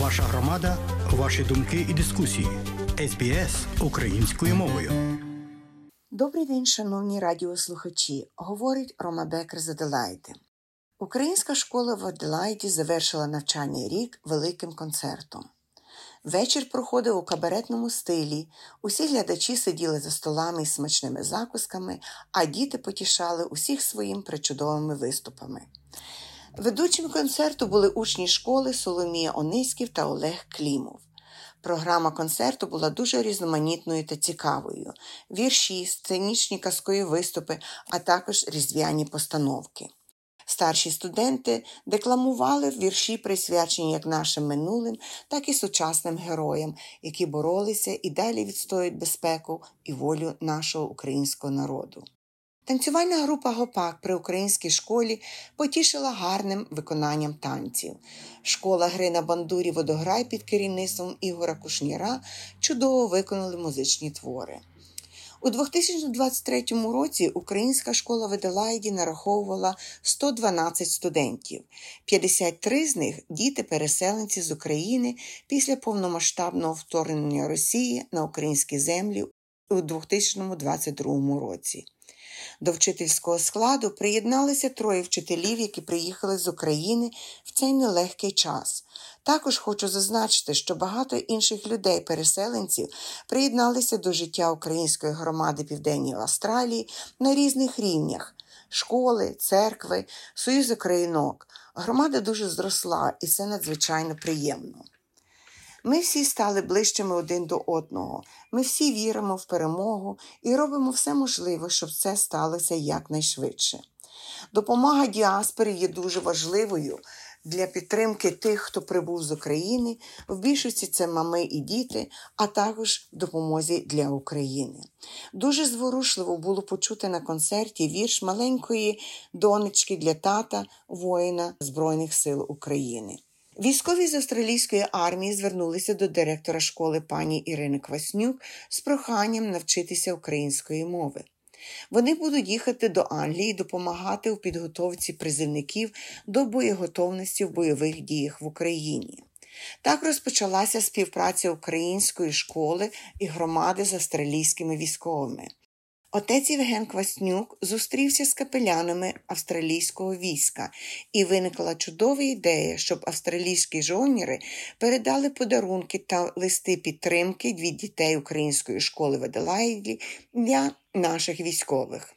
Ваша громада, ваші думки і дискусії. СБС українською мовою. Добрий день, шановні радіослухачі. Говорить Рома Бекер з Аделаїди. Українська школа в Аделаїді завершила навчальний рік великим концертом. Вечір проходив у кабаретному стилі. Усі глядачі сиділи за столами із смачними закусками, а діти потішали усіх своїм причудовими виступами. Ведучими концерту були учні школи Соломія Ониськів та Олег Клімов. Програма концерту була дуже різноманітною та цікавою: вірші, сценічні казкові виступи, а також різдвяні постановки. Старші студенти декламували вірші, присвячені як нашим минулим, так і сучасним героям, які боролися і далі відстоюють безпеку і волю нашого українського народу. Танцювальна група Гопак при українській школі потішила гарним виконанням танців. Школа гри на бандурі водограй під керівництвом Ігора Кушніра чудово виконали музичні твори. У 2023 році Українська школа в нараховувала 112 студентів. 53 з них діти-переселенці з України після повномасштабного вторгнення Росії на українські землі у 2022 році. До вчительського складу приєдналися троє вчителів, які приїхали з України в цей нелегкий час. Також хочу зазначити, що багато інших людей-переселенців приєдналися до життя української громади Південній Австралії на різних рівнях школи, церкви, союз українок. Громада дуже зросла, і це надзвичайно приємно. Ми всі стали ближчими один до одного. Ми всі віримо в перемогу і робимо все можливе, щоб це сталося якнайшвидше. Допомога діаспори є дуже важливою для підтримки тих, хто прибув з України. В більшості це мами і діти, а також допомозі для України. Дуже зворушливо було почути на концерті вірш маленької донечки для тата, воїна Збройних сил України. Військові з австралійської армії звернулися до директора школи пані Ірини Кваснюк з проханням навчитися української мови. Вони будуть їхати до Англії допомагати у підготовці призивників до боєготовності в бойових діях в Україні. Так розпочалася співпраця української школи і громади з австралійськими військовими. Отець Євген Кваснюк зустрівся з капелянами австралійського війська, і виникла чудова ідея, щоб австралійські жовніри передали подарунки та листи підтримки від дітей української школи в Аделаїді для наших військових.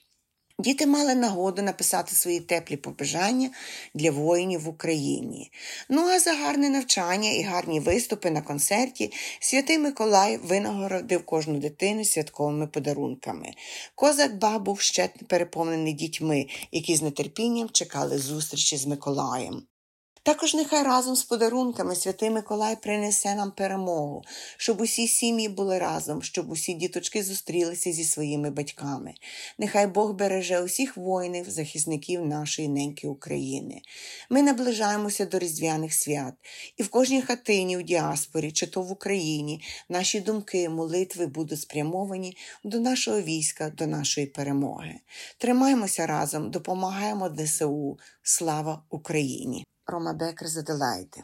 Діти мали нагоду написати свої теплі побажання для воїнів в Україні. Ну а за гарне навчання і гарні виступи на концерті святий Миколай винагородив кожну дитину святковими подарунками. Козак ба був ще переповнений дітьми, які з нетерпінням чекали зустрічі з Миколаєм. Також нехай разом з подарунками Святий Миколай принесе нам перемогу, щоб усі сім'ї були разом, щоб усі діточки зустрілися зі своїми батьками. Нехай Бог береже усіх воїнів, захисників нашої неньки України. Ми наближаємося до різдвяних свят, і в кожній хатині у діаспорі, чи то в Україні, наші думки, молитви будуть спрямовані до нашого війська, до нашої перемоги. Тримаємося разом, допомагаємо ДСУ. Слава Україні! Рома Бекер з Аделаїди.